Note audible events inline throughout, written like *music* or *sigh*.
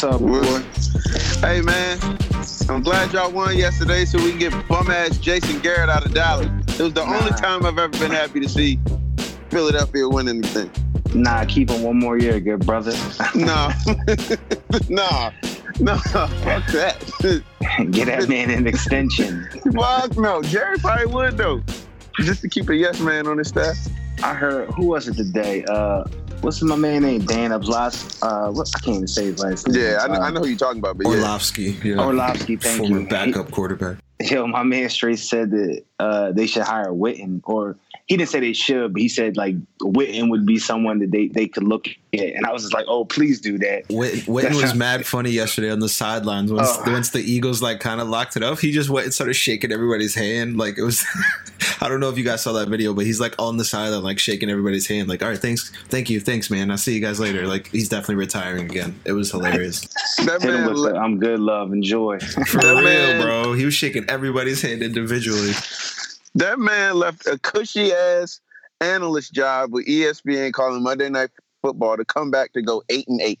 What's up, boy? Hey, man. I'm glad y'all won yesterday so we can get bum ass Jason Garrett out of Dallas. It was the nah. only time I've ever been happy to see Philadelphia win anything. Nah, keep him one more year, good brother. no. no. No, fuck that. *laughs* Get that man an extension. *laughs* Fuck no. Jerry probably would though. Just to keep a yes man on his staff. I heard who was it today? Uh what's my man name? Dan Oblas. Uh, what, I can't even say his last name. Yeah, I know, uh, I know who you're talking about. But Orlovsky. Yeah. yeah. Orlovsky. Thank Former you. backup he, quarterback. *laughs* Yo, my man straight said that uh, they should hire Witten or he didn't say they should, but he said like Witten would be someone that they, they could look at. And I was just like, oh, please do that. Witten, Witten was *laughs* mad funny yesterday on the sidelines once oh. once the Eagles like kind of locked it up. He just went and started shaking everybody's hand. Like it was, *laughs* I don't know if you guys saw that video, but he's like on the sideline like shaking everybody's hand. Like, all right, thanks, thank you, thanks, man. I'll see you guys later. Like he's definitely retiring again. It was hilarious. *laughs* that man, the, I'm good, love, enjoy. For real, man. bro. He was shaking everybody's hand individually. That man left a cushy ass analyst job with ESPN calling Monday Night Football to come back to go eight and eight.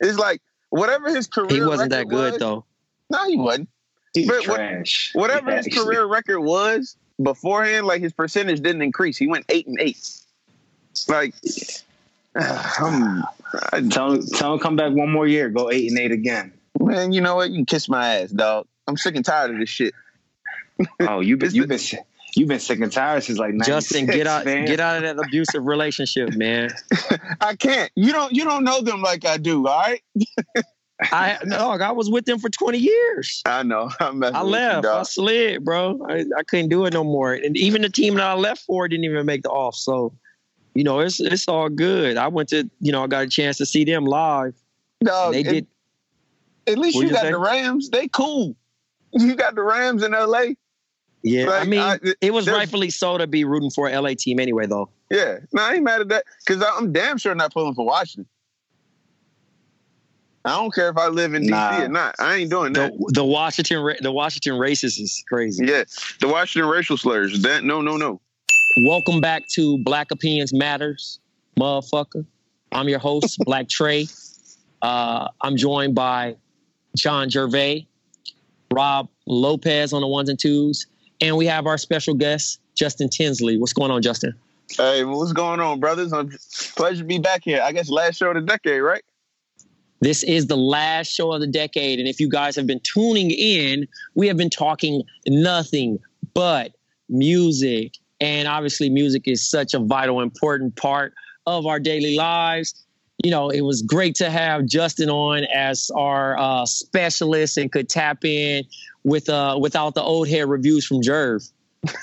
It's like whatever his career. He wasn't that good was, though. No, he wasn't. He's but trash. What, whatever yeah, his career record was beforehand, like his percentage didn't increase. He went eight and eight. Like, *sighs* um, I, tell him, tell him come back one more year, go eight and eight again. Man, you know what? You can kiss my ass, dog. I'm sick and tired of this shit. oh, you've *laughs* been you've been You've been sick and tired since like Justin. Get out, man. get out of that abusive relationship, man. *laughs* I can't. You don't. You don't know them like I do. All right. *laughs* I no, I was with them for twenty years. I know. *laughs* I left. You, I slid, bro. I, I couldn't do it no more. And even the team that I left for didn't even make the off. So, you know, it's it's all good. I went to, you know, I got a chance to see them live. No, they it, did. At least you got the Rams. They cool. You got the Rams in L.A. Yeah, like, I mean, I, it, it was rightfully so to be rooting for a LA team anyway, though. Yeah, no, I ain't mad at that because I'm damn sure not pulling for Washington. I don't care if I live in nah. DC or not. I ain't doing that. The, the Washington, the Washington racist is crazy. Yeah, the Washington racial slurs. That no, no, no. Welcome back to Black Opinions Matters, motherfucker. I'm your host, *laughs* Black Trey. Uh, I'm joined by John Gervais, Rob Lopez on the ones and twos, and we have our special guest, Justin Tinsley. What's going on, Justin? Hey, what's going on, brothers? I'm pleasure to be back here. I guess last show of the decade, right? This is the last show of the decade. And if you guys have been tuning in, we have been talking nothing but music. And obviously, music is such a vital, important part of our daily lives. You know, it was great to have Justin on as our uh, specialist and could tap in with uh without the old hair reviews from Jerv. *laughs*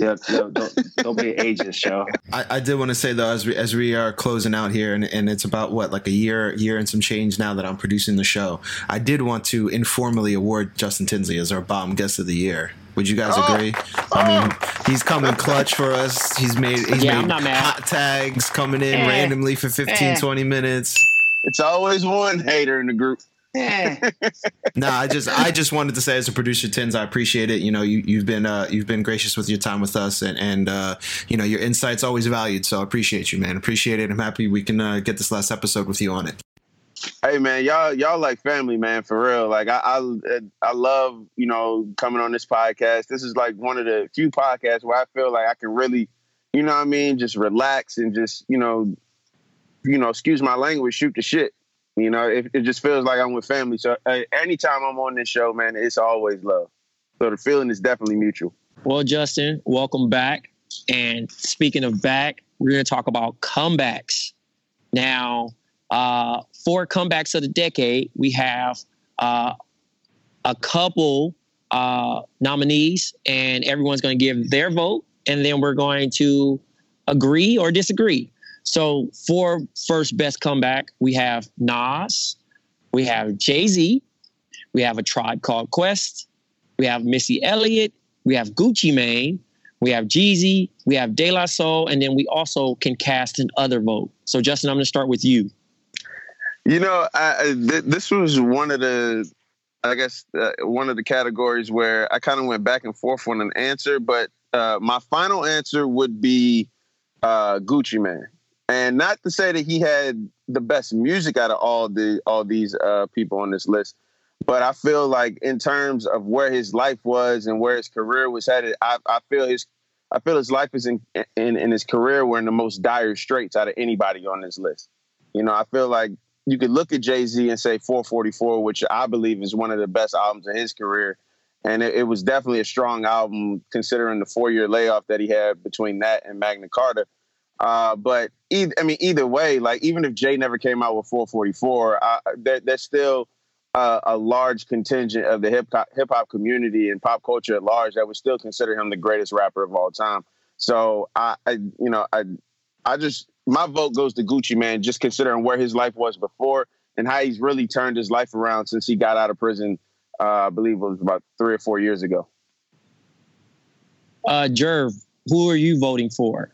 yeah, don't, don't be ageist, show. I, I did want to say though, as we as we are closing out here, and, and it's about what like a year year and some change now that I'm producing the show. I did want to informally award Justin Tinsley as our bomb guest of the year. Would you guys oh, agree? Oh. I mean, he's coming clutch for us. He's made he's yeah, made hot tags coming in eh, randomly for 15, eh. 20 minutes. It's always one hater in the group. *laughs* no, I just I just wanted to say as a producer, Tins, I appreciate it. You know, you you've been uh, you've been gracious with your time with us, and and uh, you know your insights always valued. So I appreciate you, man. Appreciate it. I'm happy we can uh, get this last episode with you on it. Hey man, y'all y'all like family, man, for real. Like I I I love you know coming on this podcast. This is like one of the few podcasts where I feel like I can really, you know what I mean, just relax and just you know, you know, excuse my language, shoot the shit. You know, it, it just feels like I'm with family. So anytime I'm on this show, man, it's always love. So the feeling is definitely mutual. Well, Justin, welcome back. And speaking of back, we're going to talk about comebacks. Now, uh, for comebacks of the decade, we have uh, a couple uh, nominees, and everyone's going to give their vote, and then we're going to agree or disagree. So for first best comeback, we have Nas, we have Jay Z, we have a tribe called Quest, we have Missy Elliott, we have Gucci Mane, we have Jeezy, we have De La Soul, and then we also can cast an other vote. So Justin, I'm going to start with you. You know, I, th- this was one of the, I guess, uh, one of the categories where I kind of went back and forth on an answer, but uh, my final answer would be uh, Gucci Mane And not to say that he had the best music out of all the all these uh, people on this list, but I feel like in terms of where his life was and where his career was headed, I, I feel his I feel his life is in, in in his career were in the most dire straits out of anybody on this list. You know, I feel like you could look at Jay Z and say 444, which I believe is one of the best albums of his career. And it, it was definitely a strong album considering the four year layoff that he had between that and Magna Carta. Uh, but either, I mean, either way, like even if Jay never came out with 444, uh, there, there's still uh, a large contingent of the hip hop hip hop community and pop culture at large that would still consider him the greatest rapper of all time. So I, I you know, I, I just my vote goes to Gucci man, just considering where his life was before and how he's really turned his life around since he got out of prison. Uh, I believe it was about three or four years ago. Uh, Jerv, who are you voting for?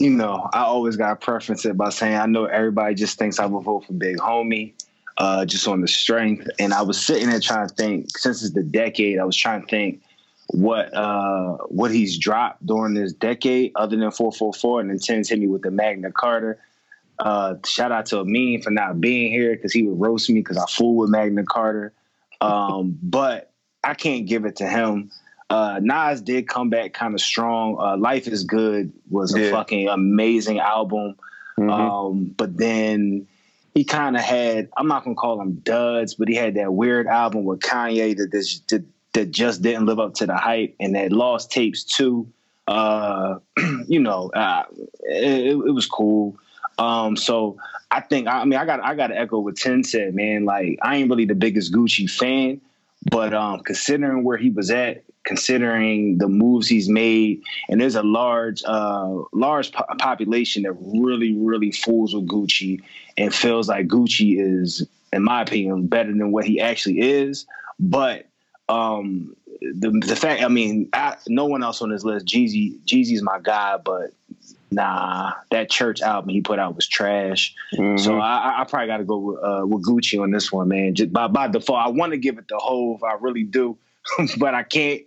You know, I always got to preference it by saying I know everybody just thinks I will vote for Big Homie, uh, just on the strength. And I was sitting there trying to think, since it's the decade, I was trying to think what uh, what he's dropped during this decade, other than 444, and then Tens hit me with the Magna Carta. Uh, shout out to Amin for not being here because he would roast me because I fool with Magna Carta. Um, *laughs* but I can't give it to him. Uh, Nas did come back kind of strong. Uh, Life is Good was a yeah. fucking amazing album. Mm-hmm. Um, but then he kind of had, I'm not going to call him duds, but he had that weird album with Kanye that, that, that just didn't live up to the hype and that lost tapes too. Uh, *clears throat* you know, uh, it, it, was cool. Um, so I think I mean I got I got to echo what Ten said, man. Like I ain't really the biggest Gucci fan, but um, considering where he was at, considering the moves he's made, and there's a large uh, large po- population that really really fools with Gucci and feels like Gucci is, in my opinion, better than what he actually is. But um, the the fact, I mean, I, no one else on this list. Jeezy, Jeezy's my guy, but nah, that church album he put out was trash. Mm-hmm. So I, I probably got to go with, uh, with, Gucci on this one, man. Just by, by default, I want to give it the Hove, I really do, *laughs* but I can't.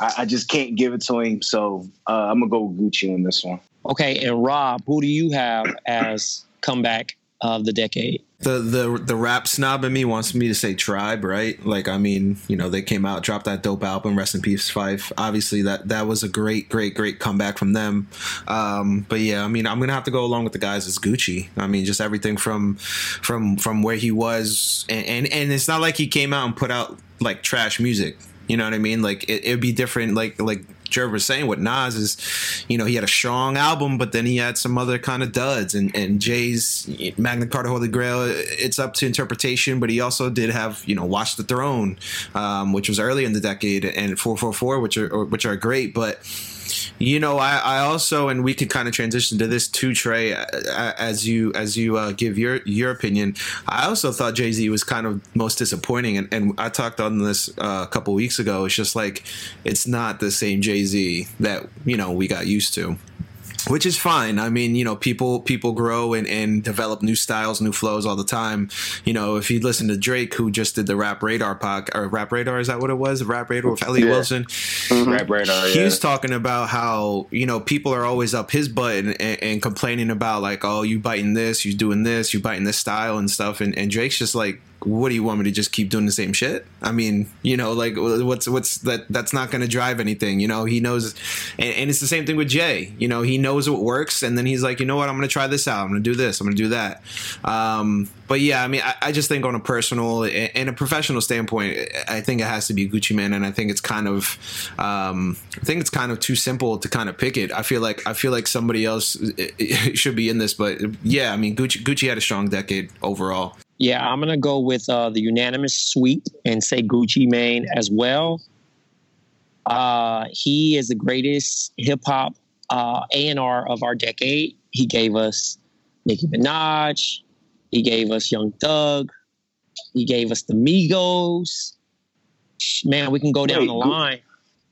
I, I, just can't give it to him. So uh, I'm gonna go Gucci on this one. Okay, and Rob, who do you have as comeback of the decade? the the the rap snob in me wants me to say tribe right like i mean you know they came out dropped that dope album rest in peace Five. obviously that that was a great great great comeback from them um, but yeah i mean i'm gonna have to go along with the guys as gucci i mean just everything from from from where he was and and, and it's not like he came out and put out like trash music you know what i mean like it, it'd be different like like Jerv was saying with Nas is, you know, he had a strong album, but then he had some other kind of duds. And, and Jay's Magna Carta Holy Grail, it's up to interpretation, but he also did have, you know, Watch the Throne, um, which was early in the decade, and 444, which are which are great. But you know, I, I also, and we could kind of transition to this too, Trey, as you as you uh, give your your opinion. I also thought Jay Z was kind of most disappointing, and, and I talked on this uh, a couple weeks ago. It's just like it's not the same Jay Z that you know we got used to which is fine. I mean, you know, people people grow and, and develop new styles, new flows all the time. You know, if you listen to Drake, who just did the Rap Radar podcast, or Rap Radar, is that what it was? Rap Radar with Elliott yeah. Wilson. Mm-hmm. Rap Radar. He was talking about how you know people are always up his butt and, and, and, complaining about like, oh, you biting this, you doing this, you biting this style and stuff, and, and Drake's just like, what do you want me to just keep doing the same shit? I mean, you know, like what's what's that? That's not going to drive anything. You know, he knows, and, and, it's the same thing with Jay. You know, he knows what works, and then he's like, you know what, I'm going to try this out. I'm going to do this. I'm going to do that. Um, but yeah, I mean, I, I, just think on a personal and a professional standpoint, I think it has to be Gucci Mane, and I think it's kind of, um, I think it's kind of too simple to kind of pick it. I feel like I feel like somebody else *laughs* should be in this, but yeah, I mean, Gucci Gucci had a strong decade overall. Yeah, I'm gonna go with uh, the unanimous sweep and say Gucci Mane as well. Uh, he is the greatest hip hop uh, A and R of our decade. He gave us Nicki Minaj. He gave us Young Thug. He gave us the Migos. Man, we can go down Wait, the line.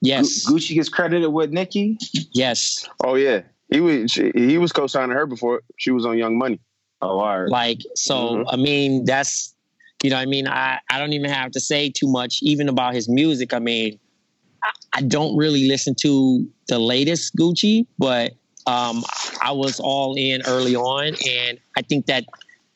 Yes, Gucci gets credited with Nicki. Yes. Oh yeah, he was he was co-signing her before she was on Young Money. Oh, all right. Like, so, mm-hmm. I mean, that's, you know, I mean, I, I don't even have to say too much, even about his music. I mean, I, I don't really listen to the latest Gucci, but um, I was all in early on, and I think that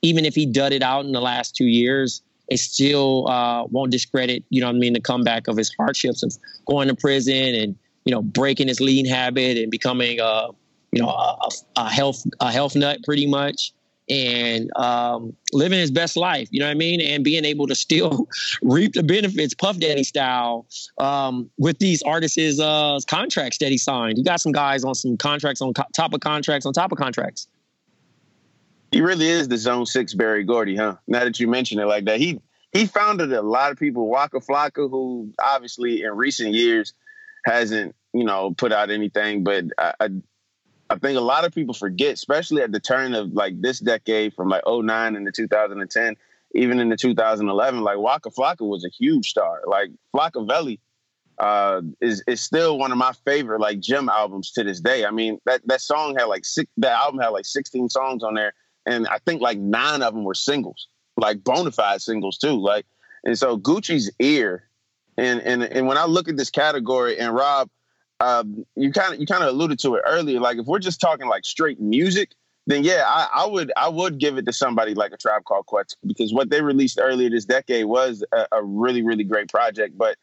even if he dud it out in the last two years, it still uh, won't discredit, you know what I mean, the comeback of his hardships of going to prison and you know breaking his lean habit and becoming a you know a, a health a health nut pretty much and um, living his best life, you know what I mean? And being able to still *laughs* reap the benefits, Puff Daddy style, um, with these artists' uh, contracts that he signed. He got some guys on some contracts on co- top of contracts on top of contracts. He really is the Zone Six Berry Gordy, huh? Now that you mention it like that, he he founded a lot of people. Waka Flocka, who obviously in recent years hasn't you know put out anything, but I, I I think a lot of people forget, especially at the turn of like this decade from like 09 into 2010, even into 2011, like Waka Flocka was a huge star. Like Flockavelli uh, is is still one of my favorite like Jim albums to this day. I mean, that that song had like six that album had like 16 songs on there, and I think like nine of them were singles, like bona fide singles too. Like, and so Gucci's ear, and and and when I look at this category, and Rob, um, you kind of you kind of alluded to it earlier. Like if we're just talking like straight music, then yeah, I, I, would I would give it to somebody like a Tribe Called Quest because what they released earlier this decade was a, a really really great project. But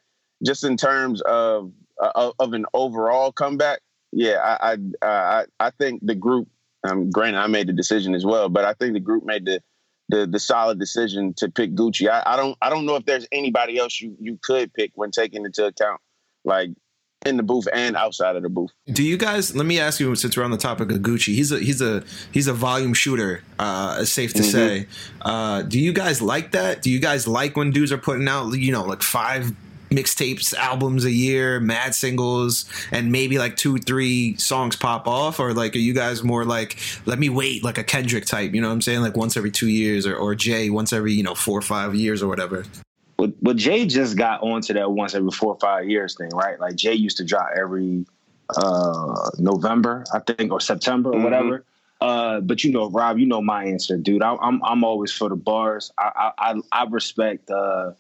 just in terms of uh, of an overall comeback, yeah, I I uh, I, I think the group. Um, granted, I made the decision as well, but I think the group made the the the solid decision to pick Gucci. I, I don't I don't know if there's anybody else you you could pick when taking into account like in the booth and outside of the booth. Do you guys? Let me ask you, since we're on the topic of Gucci, he's a he's a he's a volume shooter. Uh, it's safe to mm-hmm. say. Uh, do you guys like that? Do you guys like when dudes are putting out, you know, like five mixtapes, albums a year, mad singles, and maybe like two, three songs pop off? Or like, are you guys more like, let me wait, like a Kendrick type? You know what I'm saying? Like once every two years, or or Jay once every you know four or five years or whatever. But but Jay just got onto that once every four or five years thing, right? Like Jay used to drop every uh November, I think, or September or mm-hmm. whatever. Uh, but you know, Rob, you know my answer, dude. I, I'm I'm always for the bars. I I I respect uh,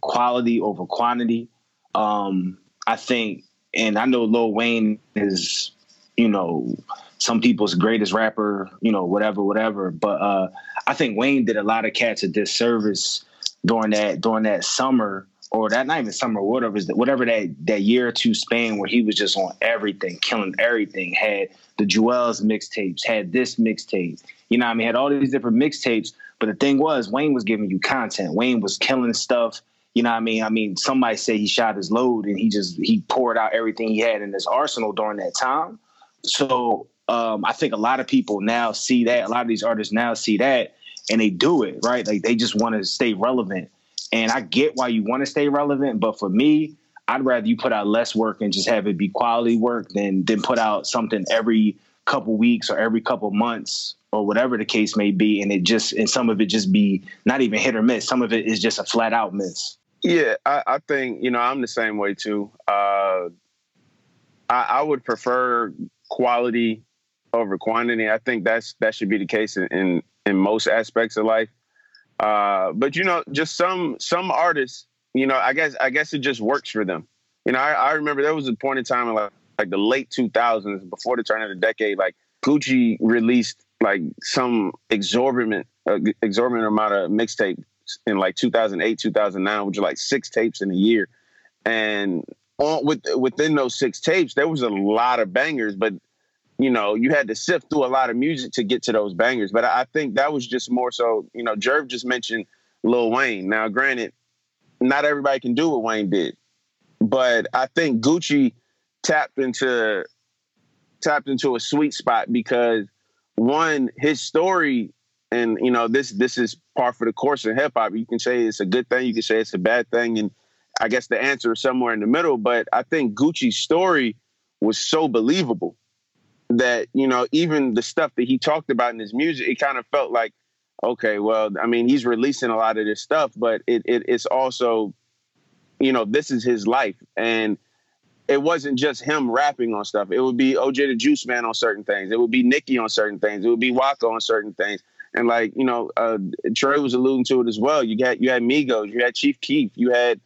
quality over quantity. Um, I think, and I know Lil Wayne is, you know, some people's greatest rapper, you know, whatever, whatever. But uh, I think Wayne did a lot of cats a disservice during that during that summer or that not even summer, whatever whatever that that year or two span where he was just on everything, killing everything. Had the Juelz mixtapes, had this mixtape, you know, I mean, had all these different mixtapes. But the thing was, Wayne was giving you content. Wayne was killing stuff. You know what I mean? I mean, somebody say he shot his load and he just he poured out everything he had in his arsenal during that time. So um, I think a lot of people now see that. A lot of these artists now see that and they do it right. Like they just want to stay relevant. And I get why you want to stay relevant, but for me, I'd rather you put out less work and just have it be quality work than than put out something every couple weeks or every couple months or whatever the case may be, and it just and some of it just be not even hit or miss. Some of it is just a flat out miss. Yeah, I, I think you know I'm the same way too. Uh, I, I, would prefer quality over quantity. I think that's that should be the case in, in in most aspects of life. Uh, but you know, just some some artists, you know, I guess I guess it just works for them. You know, I, I remember there was a point in time in like, like the late 2000s, before the turn of the decade, like Gucci released like some exorbitant uh, exorbitant amount of mixtapes in like 2008, 2009, which are like six tapes in a year, and on with within those six tapes, there was a lot of bangers, but you know, you had to sift through a lot of music to get to those bangers. But I think that was just more so, you know, Jerv just mentioned Lil Wayne. Now, granted, not everybody can do what Wayne did, but I think Gucci tapped into tapped into a sweet spot because one, his story, and you know, this this is par for the course in hip hop. You can say it's a good thing, you can say it's a bad thing, and I guess the answer is somewhere in the middle. But I think Gucci's story was so believable that you know even the stuff that he talked about in his music it kind of felt like okay well i mean he's releasing a lot of this stuff but it, it it's also you know this is his life. And it wasn't just him rapping on stuff. It would be oj the juice man on certain things. It would be nicki on certain things. It would be waka on certain things. And like you know uh, trey was alluding to it as well. You got you had migos you had chief keef you had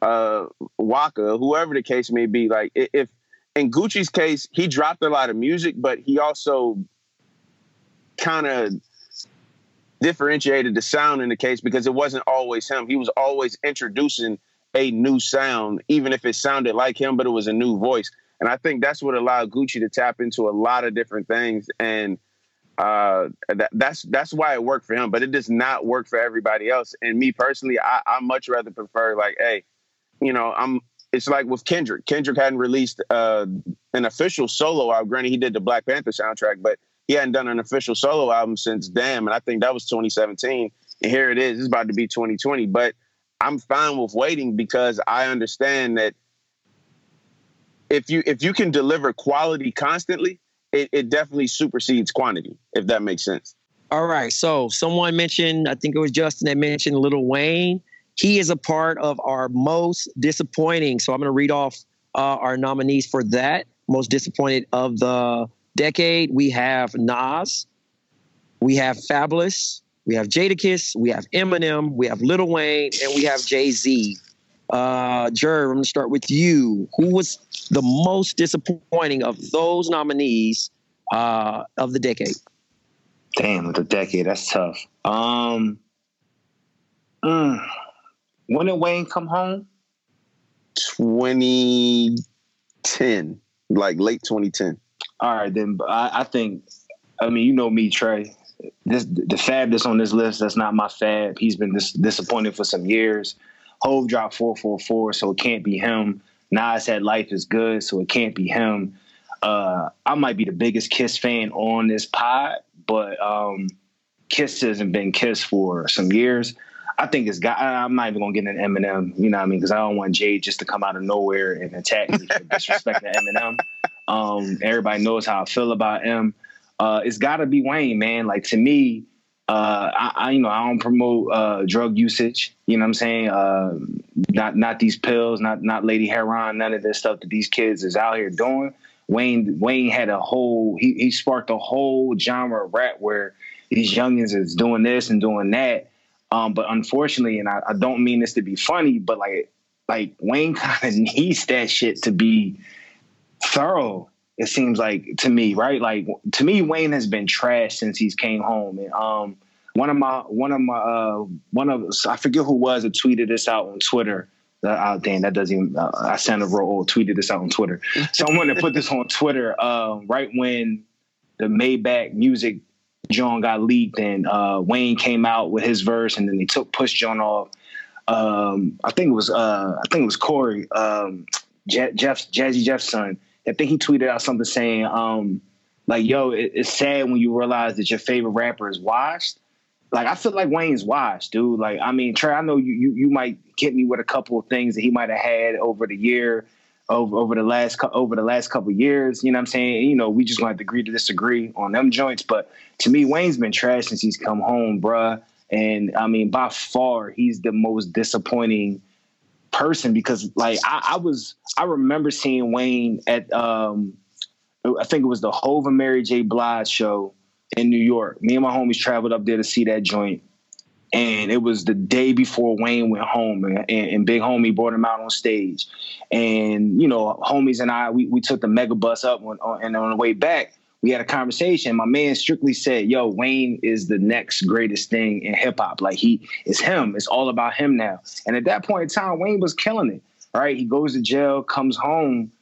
uh waka whoever the case may be. Like if in Gucci's case, he dropped a lot of music, but he also kind of differentiated the sound in the case because it wasn't always him. He was always introducing a new sound, even if it sounded like him, but it was a new voice. And I think that's what allowed Gucci to tap into a lot of different things. And uh, that, that's that's why it worked for him, but it does not work for everybody else. And me personally, I, I much rather prefer like, hey, you know, I'm. It's like with Kendrick. Kendrick hadn't released uh, an official solo album. Granted, he did the Black Panther soundtrack, but he hadn't done an official solo album since Damn, and I think that was 2017. And here it is. It's about to be 2020. But I'm fine with waiting because I understand that if you if you can deliver quality constantly, it, it definitely supersedes quantity, if that makes sense. All right. So someone mentioned, I think it was Justin that mentioned Little Wayne. He is a part of our most disappointing. So I'm going to read off uh, our nominees for that. Most disappointed of the decade. We have Nas, we have Fabolous, we have Jadakiss, we have Eminem, we have Lil Wayne, and we have Jay Z. Uh, Jer, I'm going to start with you. Who was the most disappointing of those nominees uh, of the decade? Damn, the decade. That's tough. Um, mm, when did Wayne come home? 2010, like late 2010. All right, then I, I think. I mean, you know me, Trey. This the fab that's on this list. That's not my fab. He's been dis- disappointed for some years. Hove dropped 444, so it can't be him. Nas had Life is Good, so it can't be him. Uh, I might be the biggest Kiss fan on this pod, but um, Kiss hasn't been Kiss for some years. I think it's got. I'm not even gonna get an Eminem, you know what I mean? Because I don't want Jade just to come out of nowhere and attack me for disrespecting Eminem. Um, everybody knows how I feel about him. Uh, it's got to be Wayne, man. Like to me, uh, I, I, you know I don't promote uh, drug usage. You know what I'm saying? Uh, not not these pills, not not Lady Heron, none of this stuff that these kids is out here doing. Wayne Wayne had a whole he, he sparked a whole genre of rap where these youngins is doing this and doing that. Um, but unfortunately, and I, I don't mean this to be funny, but like like Wayne *laughs* kind of needs that shit to be thorough it seems like to me, right? Like to me, Wayne has been trashed since he's came home. And um, one of my one of my uh, one of I forget who was that tweeted this out on Twitter. Uh, oh, damn, that doesn't even. Uh, I sounded real old. Tweeted this out on Twitter. *laughs* Someone that put this on Twitter uh, right when the Maybach music John got leaked and uh, Wayne came out with his verse and then they took Push John off. Um, I think it was uh, I think it was Corey um, Je- Jeff Jazzy Jeff's son I think he tweeted out something saying, um, like, yo, it, it's sad when you realize that your favorite rapper is washed. Like, I feel like Wayne's washed, dude. Like, I mean, Trey, I know you, you, you might hit me with a couple of things that he might have had over the year, over, over the last over the last couple years. You know what I'm saying? You know, we just gonna have to agree to disagree on them joints. But to me, Wayne's been trash since he's come home, bruh. And I mean, by far, he's the most disappointing person because like I, I, was I remember seeing Wayne at um I think it was the Hove and Mary J. Blige show in New York. Me and my homies traveled up there to see that joint. And it was the day before Wayne went home, and, and, Big Homie brought him out on stage. And you know, homies and I, we, we took the mega bus up, on, on, and on the way back, we had a conversation. My man strictly said, "Yo, Wayne is the next greatest thing in hip hop. Like he is him. It's all about him now." And at that point in time, Wayne was killing it. Right? He goes to jail, comes home,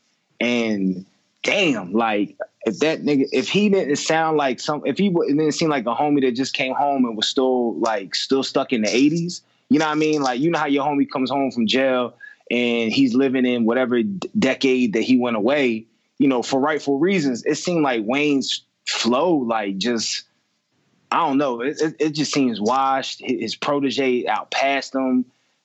and damn, like if that nigga, if he didn't sound like some, if he didn't seem like a homie that just came home and was still like still stuck in the '80s. You know what I mean? Like you know how your homie comes home from jail and he's living in whatever d- decade that he went away you know, for rightful reasons, it seemed like Wayne's flow, like just, I don't know, it, it, it just seems washed. His protege out past him.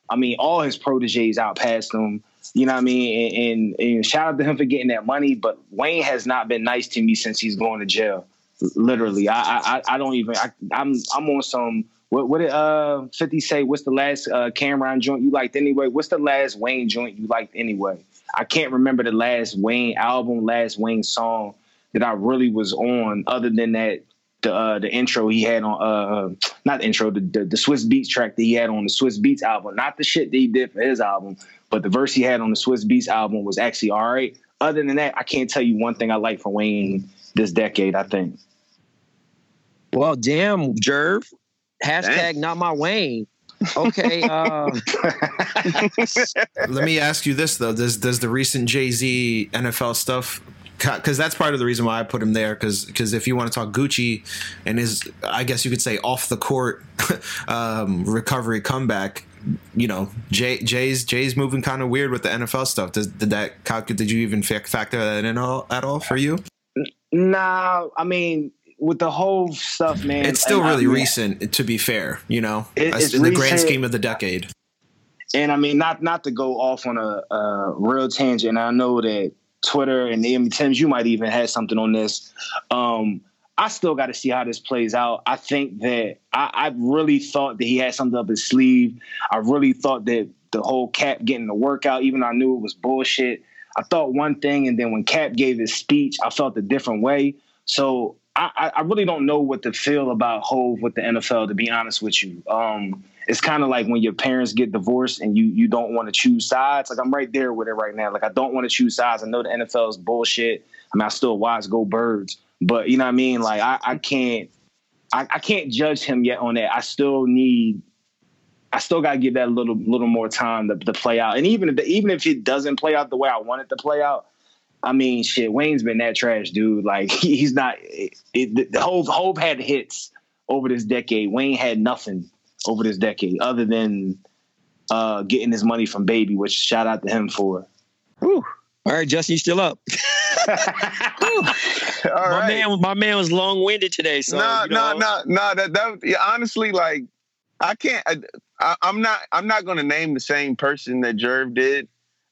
I mean, all his proteges out past him. You know what I mean? And, and, and, shout out to him for getting that money. But Wayne has not been nice to me since he's going to jail. Literally, I I, I don't even. I, I'm I'm on some. What what did uh Fifty say? What's the last uh Cam'ron joint you liked anyway? What's the last Wayne joint you liked anyway? I can't remember the last Wayne album, last Wayne song that I really was on, other than that the uh, the intro he had on uh not the intro the, the, the Swizz Beatz track that he had on the Swizz Beatz album, not the shit that he did for his album, but the verse he had on the Swizz Beatz album was actually all right. other than that, I can't tell you one thing I like from Wayne this decade. I think. Well, damn, Jerv. Hashtag not my Wayne. Okay. *laughs* Uh, Let me ask you this though: Does does the recent Jay Z NFL stuff? Because that's part of the reason why I put him there. Because because if you want to talk Gucci and his, I guess you could say off the court *laughs* um, recovery comeback. You know, Jay Jay's Jay's moving kind of weird with the NFL stuff. Does, did that did you even factor that in all, at all for you? Nah, I mean with the whole stuff, man. It's still really I mean, recent, to be fair. You know, it, in the grand scheme of the decade. And I mean, not not to go off on a, a real tangent. I know that Twitter and the Tim's, you might even have something on this. Um, I still got to see how this plays out. I think that I, I, really thought that he had something up his sleeve. I really thought that the whole Cap getting the workout, even though I knew it was bullshit. I thought one thing, and then when Cap gave his speech, I felt a different way. So I, I really don't know what to feel about Hove with the NFL. To be honest with you, um, it's kind of like when your parents get divorced and you you don't want to choose sides. Like I'm right there with it right now. Like I don't want to choose sides. I know the NFL is bullshit. I mean, I still watch Go Birds, but you know what I mean. Like I, I can't I, I can't judge him yet on that. I still need I still got to give that a little little more time to, to play out. And even if the, even if it doesn't play out the way I want it to play out, I mean, shit, Wayne's been that trash, dude. Like *laughs* he's not. It, it, the had hits over this decade. Wayne had nothing over this decade other than uh, getting his money from Baby, which shout out to him for. Whew. All right, Justin, you still up? *laughs* my right. man, my man was long winded today. So no, no, no, no. That that yeah, honestly, like I can't. I, am not. I'm not going to name the same person that Jerv did.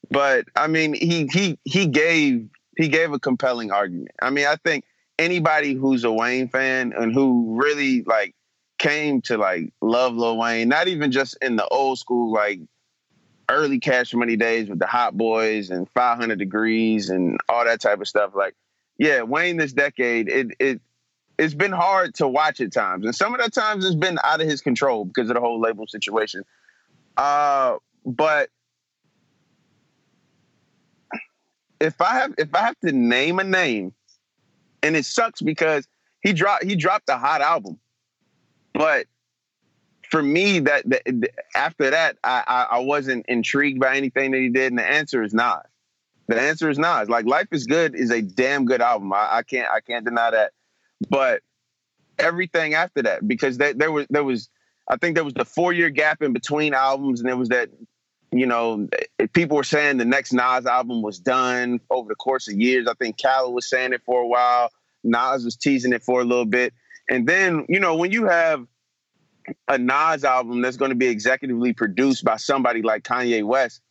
But I mean, he he he gave he gave a compelling argument. I mean, I think anybody who's a Wayne fan and who really like came to like love Lil Wayne, not even just in the old school like early Cash Money days with the Hot Boys and 500 Degreez and all that type of stuff. Like, yeah, Wayne this decade, it it it's been hard to watch at times, and some of the times it's been out of his control because of the whole label situation. Uh, but if I have if I have to name a name, and it sucks because he dropped he dropped a hot album, but for me that, that after that I, I, I wasn't intrigued by anything that he did, and the answer is not. The answer is not. Like Life is Good is a damn good album. I, I can't I can't deny that, but everything after that because there, there was there was I think there was the four year gap in between albums, and there was that you know, eh, people were saying the next Nas album was done over the course of years. I think Khaled was saying it for a while. Nas was teasing it for a little bit. And then, you know, when you have a Nas album that's going to be executively produced by somebody like Kanye West,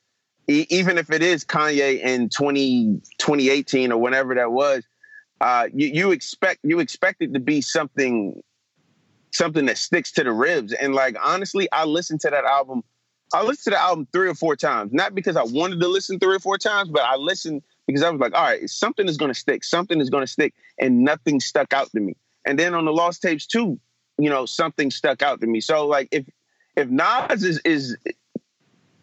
e- even if it is Kanye in 20, 2018 or whenever that was, uh, you, you expect you expect it to be something something that sticks to the ribs. And like honestly, I listened to that album I listened to the album three or four times, not because I wanted to listen three or four times, but I listened because I was like, all right, something is going to stick, something is going to stick, and nothing stuck out to me. And then on the Lost Tapes too, you know, something stuck out to me. So like, if if Nas is is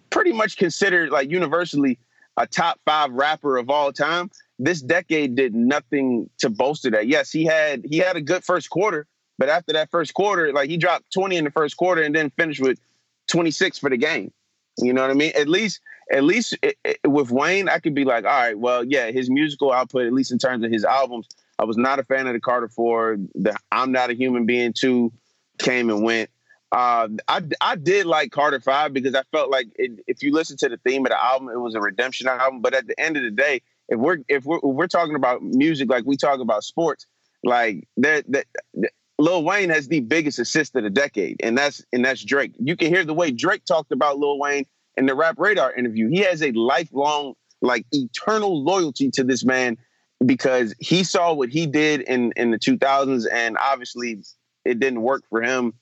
pretty much considered like universally a top five rapper of all time, this decade did nothing to bolster that. Yes, he had he had a good first quarter, but after that first quarter, like he dropped 20 in the first quarter and then finished with 26 for the game. You know what I mean? At least, at least it, it, with Wayne, I could be like, all right, well, yeah, his musical output, at least in terms of his albums, I was not a fan of the Carter Four. The I'm Not a Human Being Two came and went. Uh, I I did like Carter Five because I felt like it, if you listen to the theme of the album, it was a redemption album. But at the end of the day, if we're if we're, if we're talking about music like we talk about sports, like that that Lil Wayne has the biggest assist of the decade, and that's and that's Drake. You can hear the way Drake talked about Lil Wayne in the Rap Radar interview. He has a lifelong, like eternal loyalty to this man because he saw what he did in in the 2000s, and obviously it didn't work for him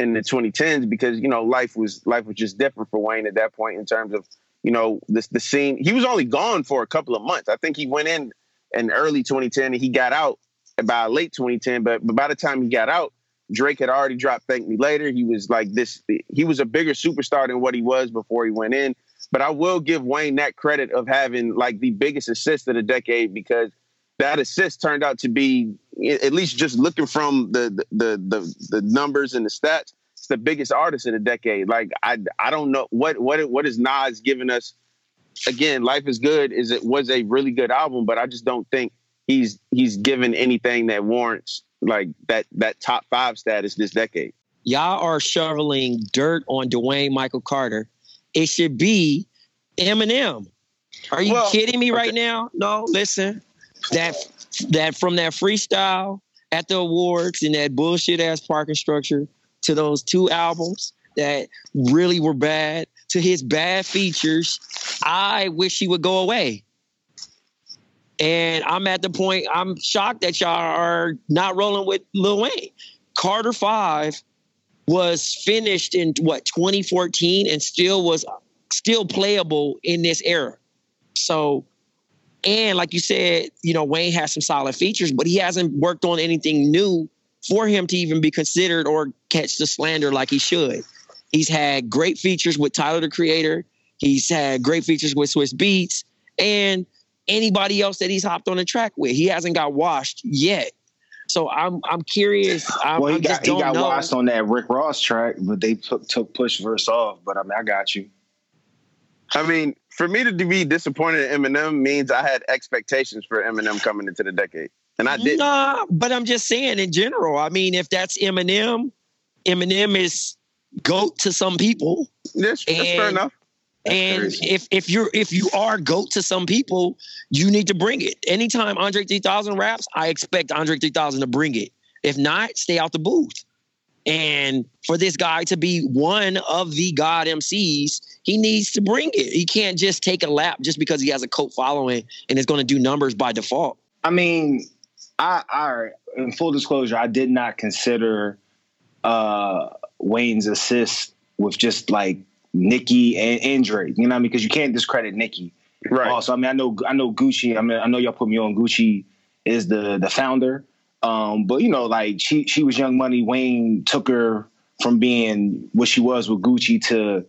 in the 2010s because you know life was life was just different for Wayne at that point in terms of you know this the scene. He was only gone for a couple of months. I think he went in in early 2010 and he got out by late 2010. But, but by the time he got out, Drake had already dropped Thank Me Later. He was like this. He was a bigger superstar than what he was before he went in. But I will give Wayne that credit of having like the biggest assist of the decade because that assist turned out to be at least just looking from the the the, the numbers and the stats. It's the biggest artist in the decade. Like I I don't know what what what is Nas giving us. Again, Life is Good is it was a really good album, but I just don't think he's he's given anything that warrants like that that top five status this decade. Y'all are shoveling dirt on Dwayne Michael Carter. It should be Eminem. Are you well, kidding me right okay. now? No, listen. That that from that freestyle at the awards and that bullshit ass parking structure to those two albums that really were bad to his bad features, I wish he would go away. And I'm at the point, I'm shocked that y'all are not rolling with Lil Wayne. Carter 5 was finished in what 2014 and still was still playable in this era. So, and like you said, you know, Wayne has some solid features, but he hasn't worked on anything new for him to even be considered or catch the slander like he should. He's had great features with Tyler the Creator. He's had great features with Swizz Beatz and anybody else that he's hopped on the track with. He hasn't got washed yet. So I'm I'm curious. I, well, he I got he got know. washed on that Rick Ross track, but they took took push verse off. But I mean, I got you. I mean, for me to be disappointed in Eminem means I had expectations for Eminem coming into the decade, and I didn't. Nah, but I'm just saying in general. I mean, if that's Eminem, Eminem is goat to some people. That's, that's fair enough. That's and crazy. if if you're if you are goat to some people, you need to bring it. Anytime Andre 3000 raps, I expect Andre 3000 to bring it. If not, stay out the booth. And for this guy to be one of the God MCs, he needs to bring it. He can't just take a lap just because he has a cult following and is going to do numbers by default. I mean, I, I in full disclosure, I did not consider uh, Wayne's assist with just like Nicki and, and Drake. You know what I mean? Because you can't discredit Nicki. Right. Also, I mean, I know I know Gucci. I mean, I know y'all put me on Gucci is the the founder. Um, but you know, like she she was Young Money. Wayne took her from being what she was with Gucci to,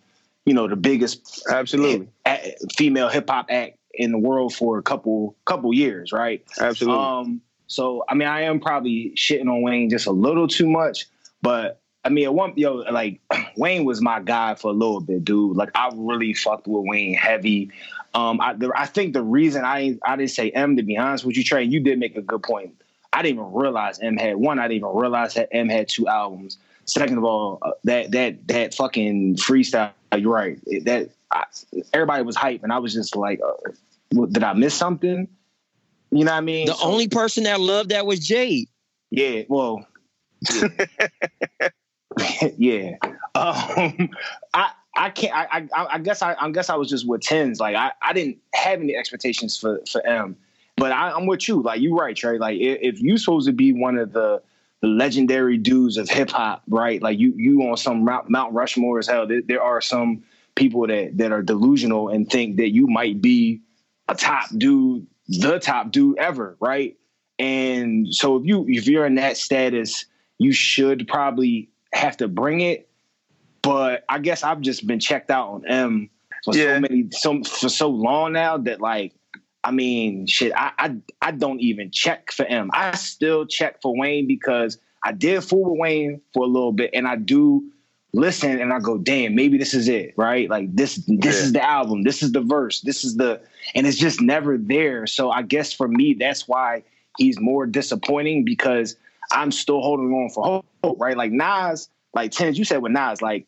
you know, the biggest absolutely hip, female hip hop act in the world for a couple couple years, right? Absolutely. Um, so I mean, I am probably shitting on Wayne just a little too much, but I mean, at one yo, like *clears throat* Wayne was my guy for a little bit, dude. Like I really fucked with Wayne heavy. Um, I, the, I think the reason I I didn't say M to be honest with you, Trey, you did make a good point. I didn't even realize M had one. I didn't even realize that M had two albums. Second of all, uh, that that that fucking freestyle. You're right. That I, everybody was hype, and I was just like, uh, did I miss something? You know what I mean? The so, only person that loved that was Jade. Yeah. Well. Yeah. *laughs* yeah. Um, I I can't. I, I I guess I I guess I was just with tens. Like I I didn't have any expectations for for M. But I, am with you. Like you're right, Trey. Like if, if you're supposed to be one of the the legendary dudes of hip hop, right? Like you you on some Mount, Mount Rushmore as hell. There, there, are some people that that are delusional and think that you might be a top dude, the top dude ever, right? And so if you if you're in that status, you should probably have to bring it. But I guess I've just been checked out on M for yeah. so many so for so long now that like I mean, shit, I, I I don't even check for M. I still check for Wayne because I did fool with Wayne for a little bit, and I do listen and I go, damn, maybe this is it, right? Like this this yeah. is the album, this is the verse, this is the and it's just never there. So I guess for me, that's why he's more disappointing because I'm still holding on for hope, right? Like Nas, like Tens, you said with Nas, like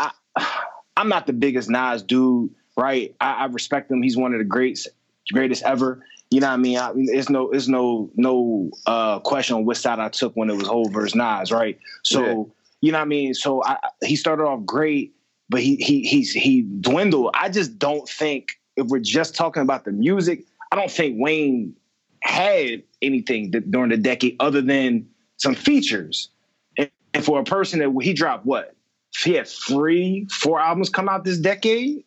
I *sighs* I'm not the biggest Nas dude, right? I, I respect him. He's one of the greats greatest ever. You know what I mean? I mean, it's no, it's no, no uh, question on which side I took when it was Hov versus Nas, right? So, yeah. you know what I mean? So I, he started off great, but he he he's he dwindled. I just don't think if we're just talking about the music, I don't think Wayne had anything that, during the decade other than some features. And, and for a person that he dropped what he had three, four albums come out this decade.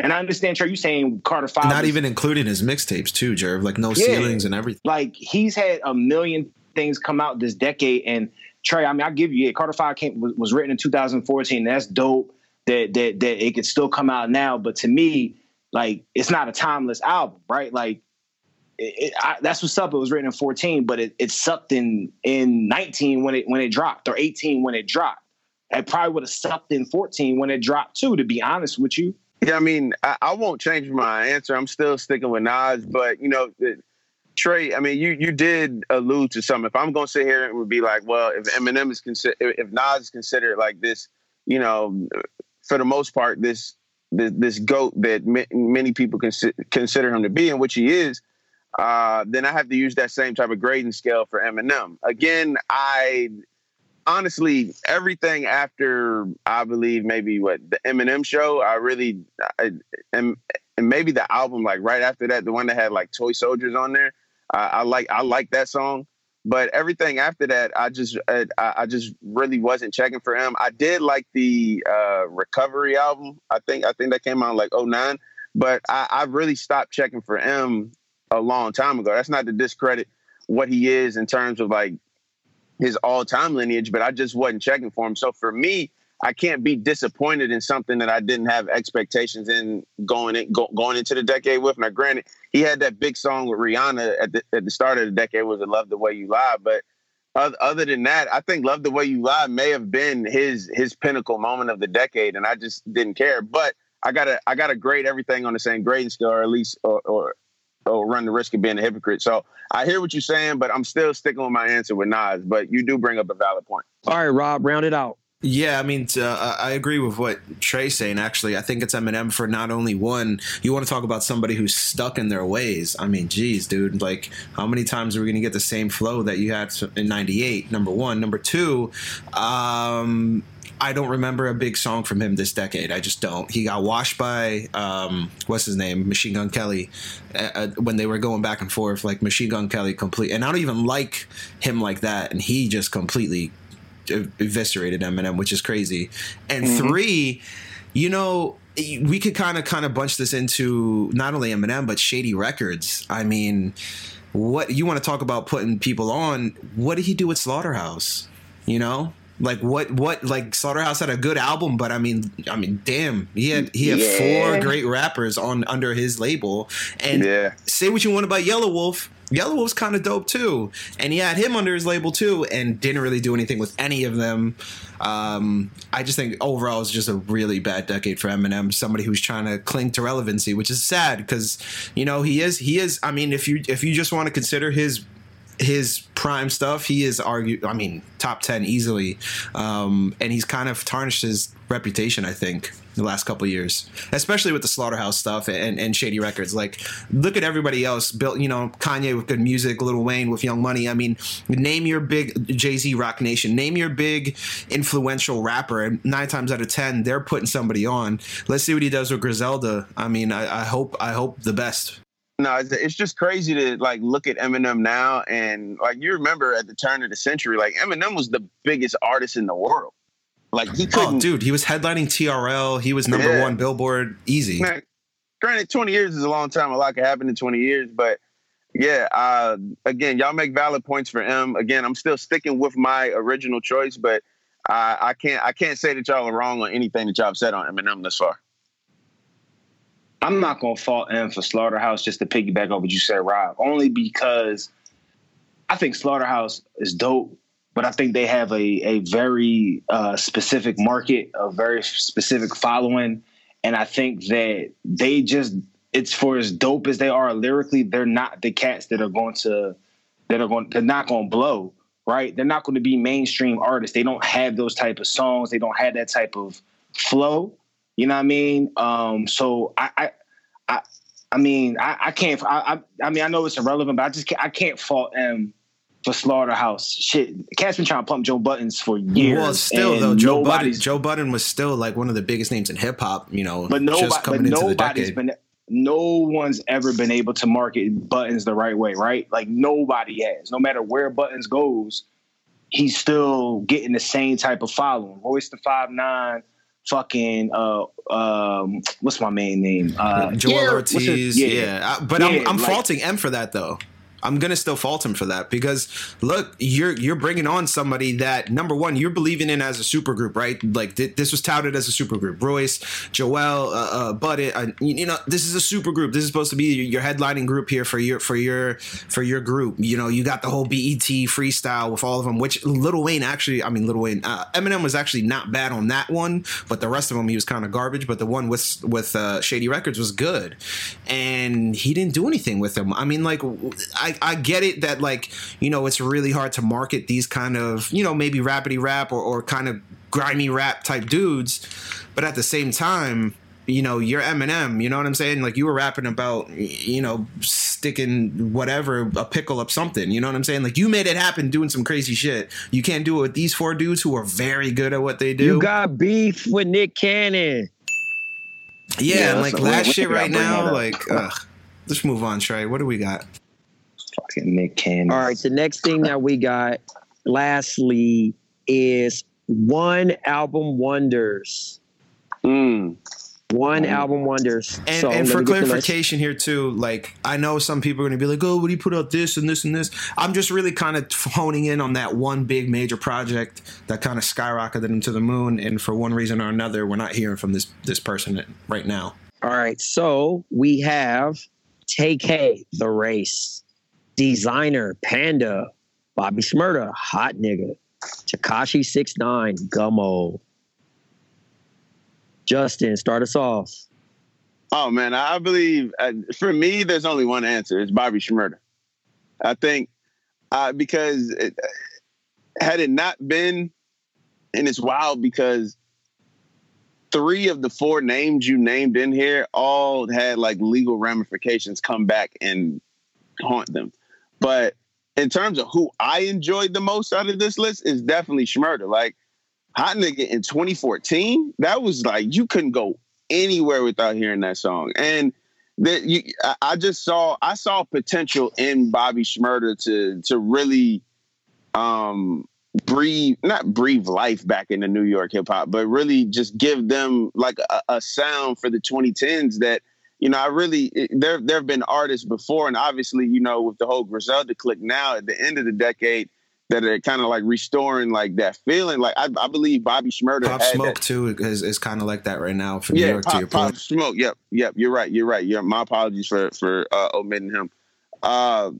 And I understand, Trey, you saying Carter Five. Not even including his mixtapes too, Jerv. Like no yeah, ceilings and everything. Like he's had a million things come out this decade, and Trey, I mean, I give you it. Carter Five came was, was written in 2014. That's dope. That that that it could still come out now. But to me, like, it's not a timeless album, right? Like, it, it, I, that's what's up. It was written in 14, but it, it sucked in in 19 when it when it dropped, or 18 when it dropped. It probably would have sucked in 14 when it dropped too. To be honest with you. Yeah, I mean, I, I won't change my answer. I'm still sticking with Nas, but you know. Trey, I mean, you you did allude to something. If I'm going to sit here and be like, well, if Eminem is considered, if Nas is considered like this, you know, for the most part, this this, this goat that many people consi- consider him to be, and which he is, uh, then I have to use that same type of grading scale for Eminem. Again, I honestly everything after I believe maybe what the Eminem show, I really I, and and maybe the album like right after that, the one that had like Toy Soldiers on there. I, I like I like that song, but everything after that, I just I, I, just really wasn't checking for him. I did like the uh, Recovery album. I think I think that came out like 09, but I, I really stopped checking for him a long time ago. That's not to discredit what he is in terms of like his all time lineage, but I just wasn't checking for him. So for me, I can't be disappointed in something that I didn't have expectations in going in, go, going into the decade with. Now, granted, he had that big song with Rihanna at the at the start of the decade was Love the Way You Lie," but other, than that, I think "Love the Way You Lie" may have been his his pinnacle moment of the decade, and I just didn't care. But I gotta I gotta grade everything on the same grading scale, or at least or, or or run the risk of being a hypocrite. So I hear what you're saying, but I'm still sticking with my answer with Nas. But you do bring up a valid point. All right, Rob, round it out. Yeah, I mean, uh, I agree with what Trey's saying. Actually, I think it's Eminem for not only one. You want to talk about somebody who's stuck in their ways. I mean, geez, dude. Like, how many times are we going to get the same flow that you had in '98? Number one. Number two. Um, I don't remember a big song from him this decade. I just don't. He got washed by um, what's his name, Machine Gun Kelly, uh, uh when they were going back and forth. Like Machine Gun Kelly, complete. And I don't even like him like that. And he just completely eviscerated Eminem, which is crazy. And mm-hmm. three, you know, we could kind of kind of bunch this into not only Eminem but Shady Records. I mean, what you want to talk about putting people on? What did he do with Slaughterhouse? You know, like what what like Slaughterhouse had a good album, but I mean I mean damn, he had he had yeah. four great rappers on under his label. And yeah. say what you want about Yelawolf, Yelawolf's kind of dope too, and he had him under his label too, and didn't really do anything with any of them. Um, I just think overall it's just a really bad decade for Eminem. Somebody who's trying to cling to relevancy, which is sad because you know he is he is. I mean, if you if you just want to consider his his prime stuff, he is argue. I mean, top ten easily, um, and he's kind of tarnished his reputation. I think the last couple years, especially with the Slaughterhouse stuff and, and Shady Records. Like, look at everybody else built. You know, Kanye with G.O.O.D. Music, Lil Wayne with Young Money. I mean, name your big Jay Z Roc Nation. Name your big influential rapper, and nine times out of ten, they're putting somebody on. Let's see what he does with Griselda. I mean, I, I hope I hope the best. No, it's just crazy to like look at Eminem now and like you remember at the turn of the century, like Eminem was the biggest artist in the world. Like he oh, couldn't. Oh, dude, he was headlining TRL. He was number yeah. one Billboard, easy. Granted, twenty years is a long time. A lot can happen in twenty years, but yeah. Uh, again, y'all make valid points for M. Again, I'm still sticking with my original choice, but I, I can't. I can't say that y'all are wrong on anything that y'all have said on Eminem thus far. I'm not gonna fault M for Slaughterhouse just to piggyback on what you said, Rob. Only because I think Slaughterhouse is dope, but I think they have a a very uh, specific market, a very specific following, and I think that they just it's for as dope as they are lyrically, they're not the cats that are going to that are going they're not to blow, right? They're not going to be mainstream artists. They don't have those type of songs. They don't have that type of flow. You know what I mean? Um, so I, I, I, I mean, I, I can't. I, I, I, mean, I know it's irrelevant, but I just can't, I can't fault M for Slaughterhouse. Shit, Cat's been trying to pump Joe Buttons for years. Well, still though, Joe Budden, Joe Budden was still like one of the biggest names in hip hop. You know, but nobody, but nobody's been. No one's ever been able to market Buttons the right way, right? Like nobody has. No matter where Buttons goes, he's still getting the same type of following. Royce the Five Nine fucking uh um what's my main name? Uh Joel yeah, Ortiz. Yeah, yeah. But yeah, I'm I'm like, faulting M for that though. I'm gonna still fault him for that because look, you're you're bringing on somebody that number one you're believing in as a supergroup, right? Like th- this was touted as a supergroup. Royce, Joel, uh, uh, Budden, uh, you know, this is a supergroup. This is supposed to be your headlining group here for your for your for your group. You know, you got the whole BET freestyle with all of them, which Little Wayne actually, I mean, Little Wayne, uh, Eminem was actually not bad on that one, but the rest of them he was kind of garbage. But the one with with uh, Shady Records was good, and he didn't do anything with them. I mean, like I I get it that like you know it's really hard to market these kind of you know maybe rapidy rap or, or kind of grimy rap type dudes, but at the same time you know, you're Eminem, you know what I'm saying? Like you were rapping about, you know, sticking whatever, a pickle up something, you know what I'm saying? Like you made it happen doing some crazy shit. You can't do it with these four dudes who are very good at what they do. You got beef with Nick Cannon. Yeah, yeah like last shit right now, like, ugh. Let's move on, Trey. What do we got? Fucking Nick Cannon. All right, the next thing that we got, lastly, is one album wonders. Mm one album wonders. And, so and for clarification here too, like I know some people are going to be like, "Oh, would he put out this and this and this?" I'm just really kind of honing in on that one big major project that kind of skyrocketed into the moon, and for one reason or another, we're not hearing from this this person right now. All right, so we have Tay-K, The Race, Desiigner, Panda, Bobby Shmurda, Hot Nigga, Tekashi Six Nine, Gummo, Justin, start us off. Oh man, I believe uh, for me, there's only one answer. It's Bobby Shmurda. I think uh, because it, had it not been, and it's wild because three of the four names you named in here all had like legal ramifications come back and haunt them. But in terms of who I enjoyed the most out of this list is definitely Shmurda. Like Hot Nigga in 2014, that was like you couldn't go anywhere without hearing that song. And that you I just saw I saw potential in Bobby Shmurda to to really um breathe not breathe life back into New York hip hop, but really just give them like a, a sound for the 2010s that you know, I really there there have been artists before, and obviously, you know, with the whole Griselda click now at the end of the decade, that are kind of like restoring like that feeling. Like I, I believe Bobby Shmurda. Pop Smoke that. too is, is kind of like that right now from yeah, New York. Pop, to your Pop point. Smoke. Yep, yep. You're right. You're right. Yeah. My apologies for for uh, omitting him. Uh,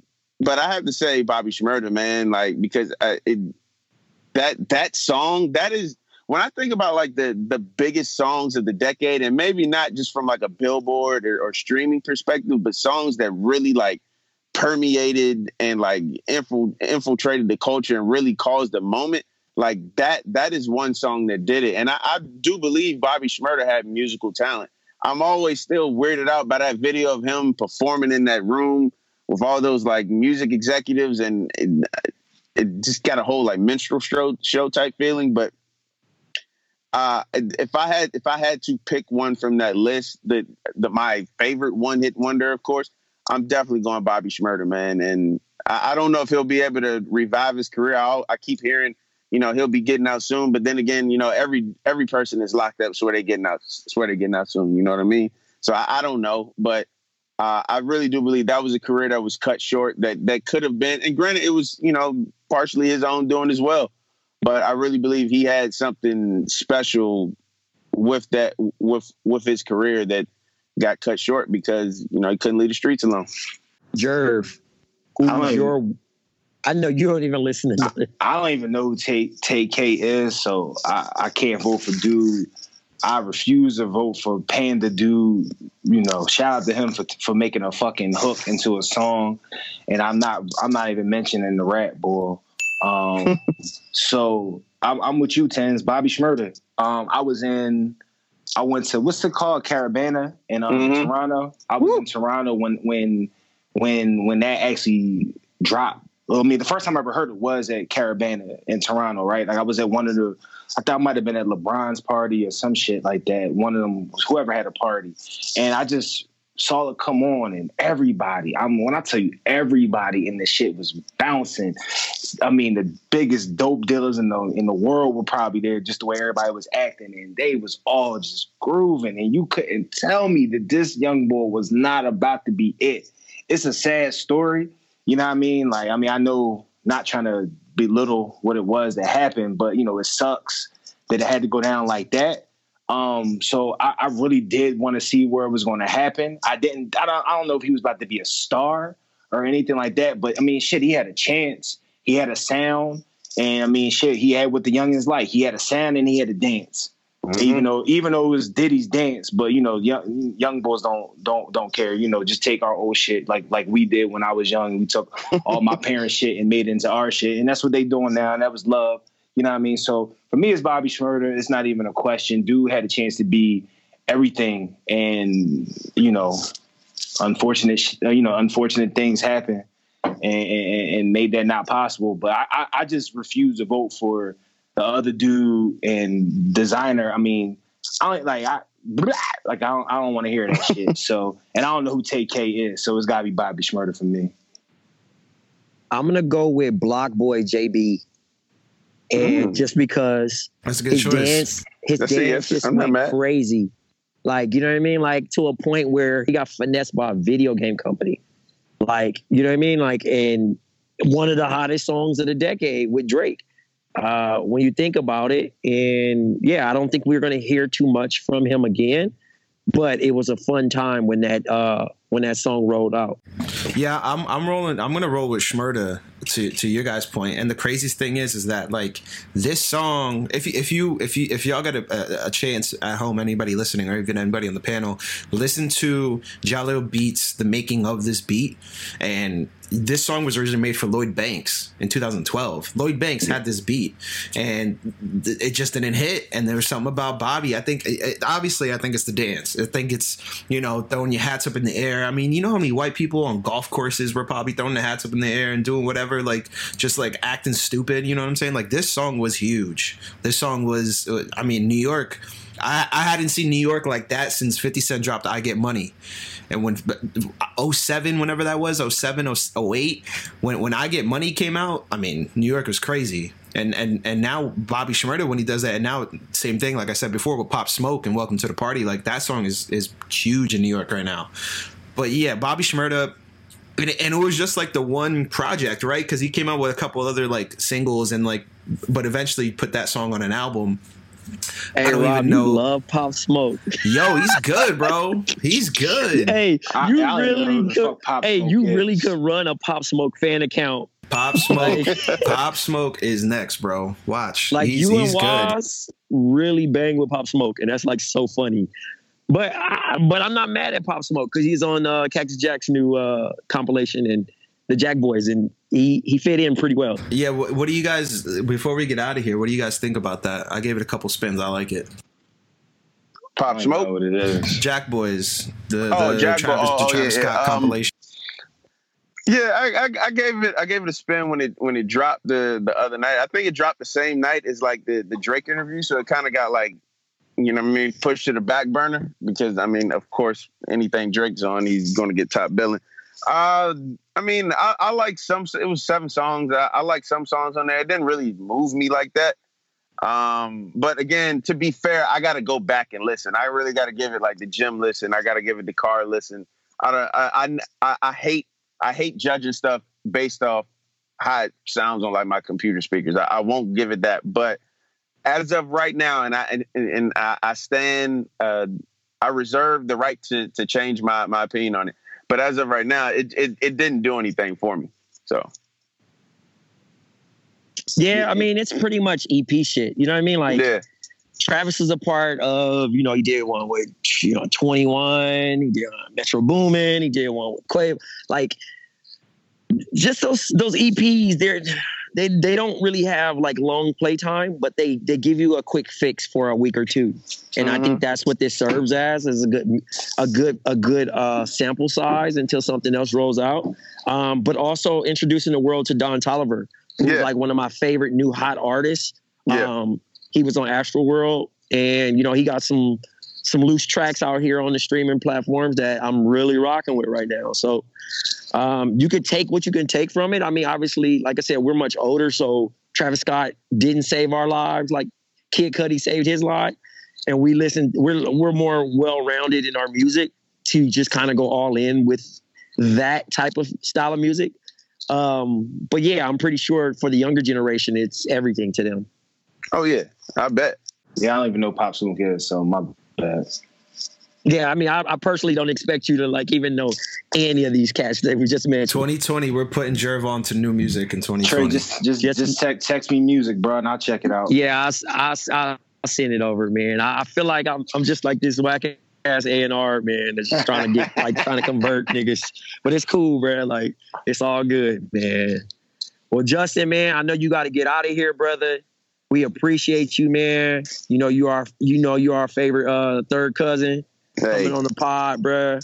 but I have to say Bobby Shmurda, man, like because I, it, that that song that is when I think about like the the biggest songs of the decade, and maybe not just from like a Billboard or, or streaming perspective, but songs that really like permeated and like infiltrated the culture and really caused a moment like that that is one song that did it. And I, I, do believe bobby shmurda had musical talent. I'm always still weirded out by that video of him performing in that room with all those like music executives and it, uh, it just got a whole like minstrel show, show type feeling but uh, if I had if I had to pick one from that list, that the my favorite one hit wonder, of course, I'm definitely going Bobby Shmurda, man. And I, I, don't know if he'll be able to revive his career. I'll, i keep hearing, you know, he'll be getting out soon. But then again, you know, every every person is locked up, so they're getting out. Swear they're getting out soon. You know what I mean? So I, I don't know, but uh, I really do believe that was a career that was cut short. That that could have been. And granted, it was you know partially his own doing as well. But I really believe he had something special with that with with his career that got cut short because you know he couldn't leave the streets alone. Jerv, who's your? I know you don't even listen to. it. I don't even know who Take Tay-K is, so I, I can't vote for dude. I refuse to vote for Panda Dude. You know, shout out to him for for making a fucking hook into a song, and I'm not I'm not even mentioning the Rat Bull. Um, *laughs* so I'm, I'm, with you, Tens. Bobby Shmurda. Um, I was in I went to what's it called, Caribana in um, mm-hmm. Toronto. I was Woo. in Toronto when when when when that actually dropped. Well, I mean, the first time I ever heard it was at Caribana in Toronto, right? Like I was at one of the, I thought I might have been at LeBron's party or some shit like that. One of them, whoever had a party, and I just saw it come on and everybody i'm when i tell you everybody in the shit was bouncing i mean the biggest dope dealers in the in the world were probably there just the way everybody was acting and they was all just grooving and you couldn't tell me that this young boy was not about to be it it's a sad story You know what I mean? Like, I mean, I know not trying to belittle what it was that happened, but you know, it sucks that it had to go down like that. Um, so I, I really did want to see where it was going to happen. I didn't. I don't. I don't know if he was about to be a star or anything like that. But I mean, shit, he had a chance. He had a sound, and I mean, shit, he had what the youngins like. He had a sound and he had a dance. Mm-hmm. Even though, even though it was Diddy's dance, but you know, young young boys don't don't don't care. You know, just take our old shit like like we did when I was young. We took all my *laughs* parents' shit and made it into our shit, and that's what they doing now. And that was love. You know what I mean? So for me, as Bobby Shmurda, it's not even a question. Dude had a chance to be everything, and you know, unfortunate, uh, you know, unfortunate things happen, and, and, and made that not possible. But I, I just refuse to vote for the other dude and Desiigner. I mean, I don't like I. like I don't, I don't want to hear that *laughs* shit. So, and I don't know who Tay K is, so it's got to be Bobby Shmurda for me. I'm gonna go with Block Boy JB and mm. just because That's a good his choice. dance, his That's dance just I'm went crazy. Like, you know what I mean? Like to a point where he got finessed by a video game company. Like, you know what I mean? Like, and one of the hottest songs of the decade with Drake. Uh, when you think about it, and yeah, I don't think we're going to hear too much from him again but it was a fun time when that uh when that song rolled out. Yeah, I'm I'm rolling. I'm gonna roll with Shmurda to to your guys' point. And the craziest thing is, is that like this song, if you, if you if you if y'all got a, a, chance at home, anybody listening or even anybody on the panel, listen to Jahlil Beats, the making of this beat, and this song was originally made for Lloyd Banks in 2012. Lloyd Banks had this beat, and it just didn't hit. And there was something about Bobby. I think, obviously, I think it's the dance. I think it's you know throwing your hats up in the air. I mean, you know how many white people on golf courses were probably throwing their hats up in the air and doing whatever, like just like acting stupid. You know what I'm saying? Like this song was huge. This song was. Uh, I mean, New York. I, I hadn't seen New York like that since 50 Cent dropped I Get Money. And when 07 whenever that was 07 08 when when I Get Money came out I mean New York was crazy. And and and now Bobby Shmurda when he does that and now same thing like I said before with Pop Smoke and Welcome to the Party like that song is is huge in New York right now. But yeah Bobby Shmurda and it was just like the one project right? Because he came out with a couple other like singles and like but eventually put that song on an album Hey, I don't Rob, even know. love Pop Smoke. Yo, he's good, bro. He's good. *laughs* hey, you I, I really could. Hey, you is. really could run a Pop Smoke fan account. Pop Smoke. *laughs* Pop Smoke is next, bro. Watch. Like he's, you and Was really bang with Pop Smoke, and that's like so funny. But I, but I'm not mad at Pop Smoke because he's on uh, Cactus Jack's new uh, compilation and the Jack Boys, and he he fit in pretty well. Yeah. What, what, do you guys? Before we get out of here, what do you guys think about that? I gave it a couple spins. I like it. Pop Smoke. What it is? Jack Boys. The, oh, the Jack Travis, oh, the Travis yeah, Scott yeah. Um, compilation. Yeah, I, I, I, gave it I gave it a spin when it when it dropped the the other night. I think it dropped the same night as like the the Drake interview, so it kind of got like you know I mean pushed to the back burner because I mean of course anything Drake's on he's going to get top billing. Uh, I mean, I, I like some. It was seven songs. I, I like some songs on there. It didn't really move me like that. Um, but again, to be fair, I got to go back and listen. I really got to give it like the gym listen. I got to give it the car listen. I, don't. I, I, I hate I hate judging stuff based off how it sounds on like my computer speakers. I, I won't give it that. But as of right now, and I and, and I, I stand, uh, I reserve the right to to change my my opinion on it. But as of right now, it, it, it didn't do anything for me. So. Yeah, I mean, it's pretty much EP shit. You know what I mean? Like, yeah. Travis is a part of, you know, he did one with, you know, 21, he did uh, Metro Boomin, he did one with Quavo. Like, just those those EPs, they're they they don't really have like long playtime, but they they give you a quick fix for a week or two, and mm-hmm. I think mm-hmm. that's what this serves as is a good a good a good uh, sample size until something else rolls out. Um, but also introducing the world to Don Toliver, who's yeah. like one of my favorite new hot artists. Yeah. Um, he was on Astroworld, and you know he got some some loose tracks out here on the streaming platforms that I'm really rocking with right now. So um, you could take what you can take from it. I mean, obviously, like I said, we're much older, so Travis Scott didn't save our lives like Kid Cudi saved his life, and we listen. We're we're more well rounded in our music to just kind of go all in with that type of style of music. Um, but yeah, I'm pretty sure for the younger generation, it's everything to them. Oh yeah, I bet. Yeah, I don't even know Pop Smoke is, so my bad. Yeah, I mean, I, I, personally don't expect you to like even know any of these cats that we just mentioned. 2020, we're putting Jerv on to new music in 2020. Trey, just just just, just text, text me music, bro, and I'll check it out. Yeah, I, I, I, I'll send it over, man. I, I feel like I'm I'm just like this whack ass A and R man that's just trying to get *laughs* like trying to convert niggas, but it's cool, bro. Like it's all good, man. Well, Justin, man, I know you got to get out of here, brother. We appreciate you, man. You know you are you know you are our favorite uh, third cousin hey. coming on the pod, bro.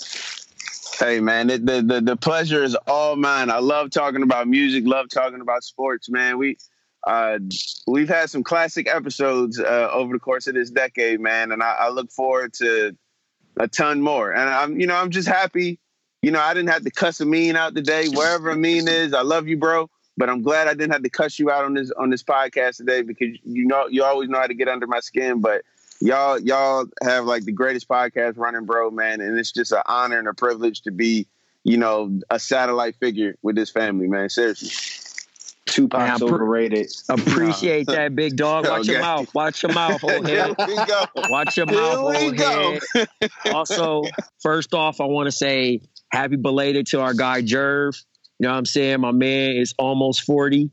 Hey man, the, the the pleasure is all mine. I love talking about music, love talking about sports, man. We uh, we've had some classic episodes uh, over the course of this decade, man, and I, I, look forward to a ton more. And I'm, you know, I'm just happy. You know, I didn't have to cuss Amin out today, wherever Amin is. I love you, bro, but I'm glad I didn't have to cuss you out on this on this podcast today because you know you always know how to get under my skin, but y'all y'all have like the greatest podcast running, bro, man, and it's just an honor and a privilege to be, you know, a satellite figure with this family, man. Seriously. Tupac's man, overrated. Appreciate no. that, big dog. Watch okay. your mouth. Watch your mouth, old head. Watch your mouth, old head. also, first off, I want to say happy belated to our guy Jerv. You know what I'm saying? My man is almost 40.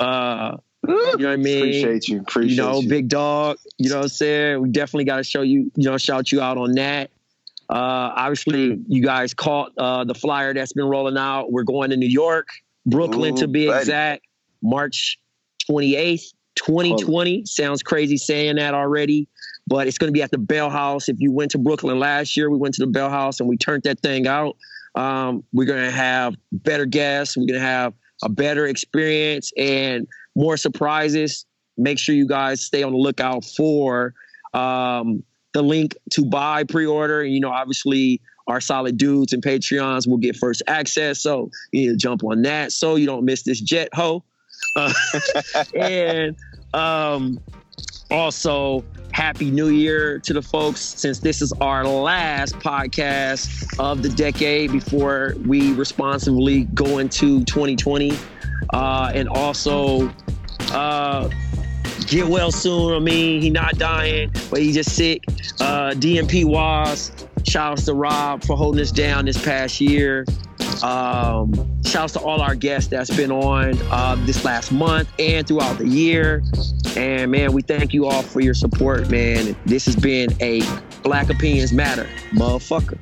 Uh, you know what I mean? Appreciate you. Appreciate you. know, you. big dog. You know what I'm saying? We definitely got to show you, you know, shout you out on that. Uh, obviously, you guys caught uh, the flyer that's been rolling out. We're going to New York, Brooklyn Ooh, to be buddy. exact, March 28th, 2020. Sounds crazy saying that already, but it's going to be at the Bell House. If you went to Brooklyn last year, we went to the Bell House and we turned that thing out. Um, we're going to have better guests. We're going to have a better experience and more surprises. Make sure you guys stay on the lookout for um, the link to buy pre-order. You know, obviously our solid dudes and Patreons will get first access. So you need to jump on that so you don't miss this jet ho. Uh, *laughs* and um, also, happy new year to the folks since this is our last podcast of the decade before we responsibly go into 2020. Uh, and also, uh, get well soon. I mean, he not dying, but he just sick. Uh, DMP was. Shouts to Rob for holding us down this past year. Um, shouts to all our guests that's been on uh, this last month and throughout the year. And man, we thank you all for your support, man. This has been a Black Opinions Matter, motherfucker.